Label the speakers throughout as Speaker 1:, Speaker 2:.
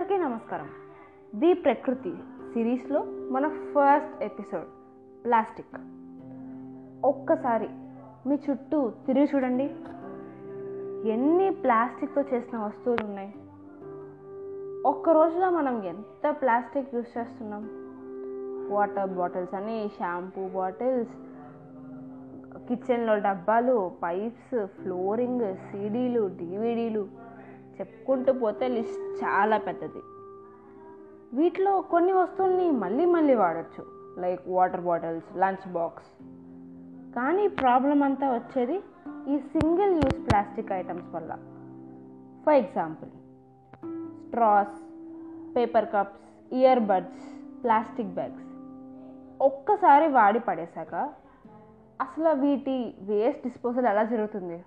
Speaker 1: అందరికీ నమస్కారం. ది ప్రకృతి సిరీస్లో మన ఫస్ట్ ఎపిసోడ్ ప్లాస్టిక్. ఒక్కసారి మీ చుట్టూ తిరిగి చూడండి. ఎన్ని ప్లాస్టిక్తో చేసిన వస్తువులు ఉన్నాయి? ఒక్క రోజులో మనం ఎంత ప్లాస్టిక్ యూస్ చేస్తున్నాం? వాటర్ బాటిల్స్ అని షాంపూ బాటిల్స్ కిచెన్లో డబ్బాలు పైప్స్ ఫ్లోరింగ్ సీడీలు డివిడీలు చెప్పుకుంటూ పోతే లిస్ట్ చాలా పెద్దది. వీటిలో కొన్ని వస్తువుల్ని మళ్ళీ మళ్ళీ వాడచ్చు. Like water bottles lunch box. కానీ ప్రాబ్లం అంతా వచ్చేది ఈ సింగిల్ యూస్ ప్లాస్టిక్ ఐటమ్స్ వల్ల. For example straws paper cups ear buds plastic bags ఒక్కసారి వాడి పడేశాక అసలు వీటి వేస్ట్ డిస్పోజల్ ఎలా జరుగుతుంది?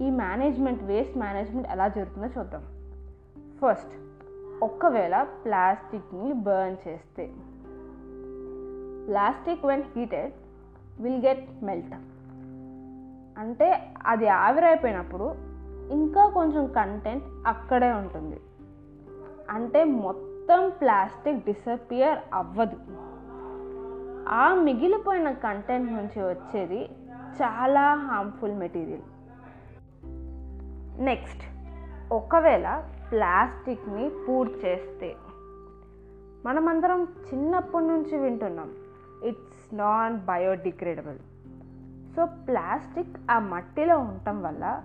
Speaker 1: ఈ మేనేజ్మెంట్ వేస్ట్ మేనేజ్మెంట్ ఎలా జరుగుతుందో చూద్దాం. ఫస్ట్ ఒక్కవేళ ప్లాస్టిక్ని బర్న్ చేస్తే plastic when heated will get melt అంటే అది ఆవిరైపోయినప్పుడు ఇంకా కొంచెం కంటెంట్ అక్కడే ఉంటుంది. అంటే మొత్తం ప్లాస్టిక్ డిసపియర్ అవ్వదు. ఆ మిగిలిపోయిన కంటెంట్ నుంచి వచ్చేది చాలా హార్మ్ఫుల్ మెటీరియల్ నెక్స్ట్ ఒకవేళ ప్లాస్టిక్ని పూర్తి చేస్తే మనమందరం చిన్నప్పటి నుంచి వింటున్నాం it's non biodegradable so plastic ఆ మట్టిలో ఉండటం వల్ల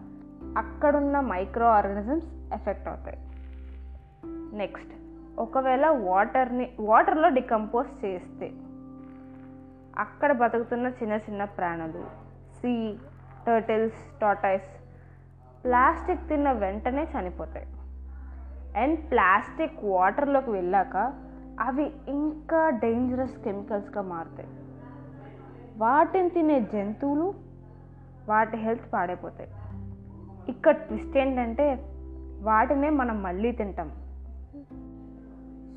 Speaker 1: అక్కడున్న మైక్రో ఆర్గానిజమ్స్ ఎఫెక్ట్ అవుతాయి. నెక్స్ట్ ఒకవేళ వాటర్ని వాటర్లో డికంపోజ్ చేస్తే అక్కడ బతుకుతున్న చిన్న చిన్న ప్రాణులు సీ టర్టిల్స్ టాటైస్ ప్లాస్టిక్ తిన్న వెంటనే చనిపోతాయి. అండ్ ప్లాస్టిక్ వాటర్లోకి వెళ్ళాక అవి ఇంకా డేంజరస్ కెమికల్స్గా మారుతాయి. వాటిని తినే జంతువులు వాటి హెల్త్ పాడైపోతాయి. ఇక్కడ ట్విస్ట్ ఏంటంటే వాటినే మనం మళ్ళీ తింటాం.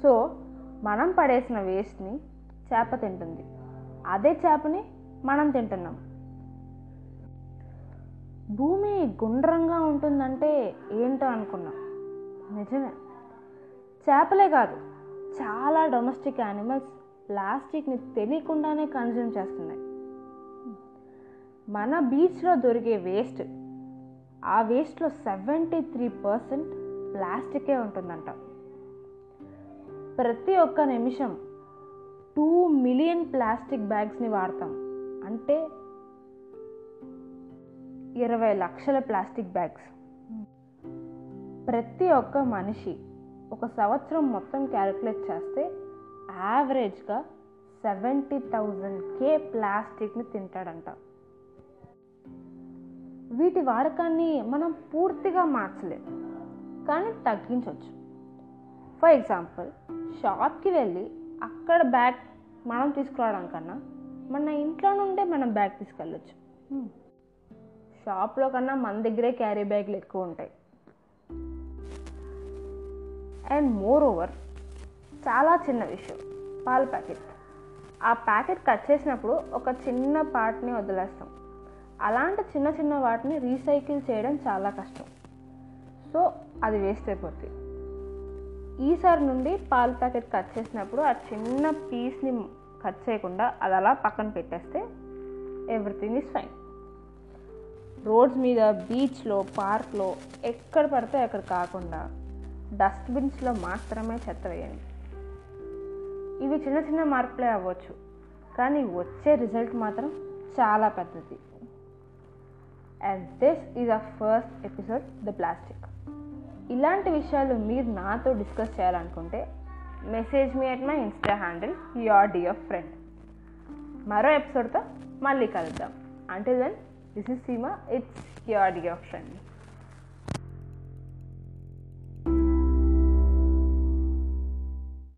Speaker 1: సో మనం పడేసిన వేస్ట్ని చేప తింటుంది. అదే చేపని మనం తింటున్నాం. భూమి గుండ్రంగా ఉంటుందంటే ఏంటో అనుకున్నాం. నిజమే. చేపలే కాదు చాలా డొమెస్టిక్ యానిమల్స్ ప్లాస్టిక్ని తెలియకుండానే కన్జ్యూమ్ చేస్తున్నాయి. మన బీచ్లో దొరికే వేస్ట్ ఆ వేస్ట్లో సెవెంటీ త్రీ పర్సెంట్ ప్లాస్టికే ఉంటుందంట. ప్రతి ఒక్క నిమిషం టూ మిలియన్ ప్లాస్టిక్ బ్యాగ్స్ని వాడతాం. అంటే ఇరవై లక్షల ప్లాస్టిక్ బ్యాగ్స్. ప్రతి ఒక్క మనిషి ఒక సంవత్సరం మొత్తం క్యాలిక్యులేట్ చేస్తే యావరేజ్గా సెవెంటీ థౌజండ్ కే ప్లాస్టిక్ని తింటాడంట. వీటి వాడకాన్ని మనం పూర్తిగా మార్చలేం కానీ తగ్గించవచ్చు ఫర్ ఎగ్జాంపుల్ షాప్కి వెళ్ళి అక్కడ బ్యాగ్ మనం తీసుకురావడం కన్నా మన ఇంట్లో నుండే మనం బ్యాగ్ తీసుకెళ్ళచ్చు. షాప్లో కన్నా మన దగ్గరే క్యారీ బ్యాగ్లు ఎక్కువ ఉంటాయి. అండ్ మోర్ ఓవర్ చాలా చిన్న విషయం పాల ప్యాకెట్. ఆ ప్యాకెట్ కట్ చేసినప్పుడు ఒక చిన్న పార్ట్ని వదిలేస్తాం. అలాంటి చిన్న చిన్న వాటిని రీసైకిల్ చేయడం చాలా కష్టం. సో అది వేస్ట్ అయిపోతుంది ఈసారి నుండి పాల ప్యాకెట్ కట్ చేసినప్పుడు ఆ చిన్న పీస్ని కట్ చేయకుండా అది అలా పక్కన పెట్టేస్తే ఎవ్రీథింగ్ ఈజ్ ఫైన్. రోడ్స్ మీద బీచ్లో పార్క్లో ఎక్కడ పడితే అక్కడ కాకుండా డస్ట్బిన్స్లో మాత్రమే చెత్త వేయండి ఇవి చిన్న చిన్న మార్పులే అవ్వచ్చు కానీ వచ్చే రిజల్ట్ మాత్రం చాలా పెద్దది. And this is a first episode the plastic ఇలాంటి విషయాలు మీరు నాతో డిస్కస్ చేయాలనుకుంటే message me at my insta handle your dear friend మరో ఎపిసోడ్తో మళ్ళీ కలుద్దాం. అంటే then this is Seema it's your dear friend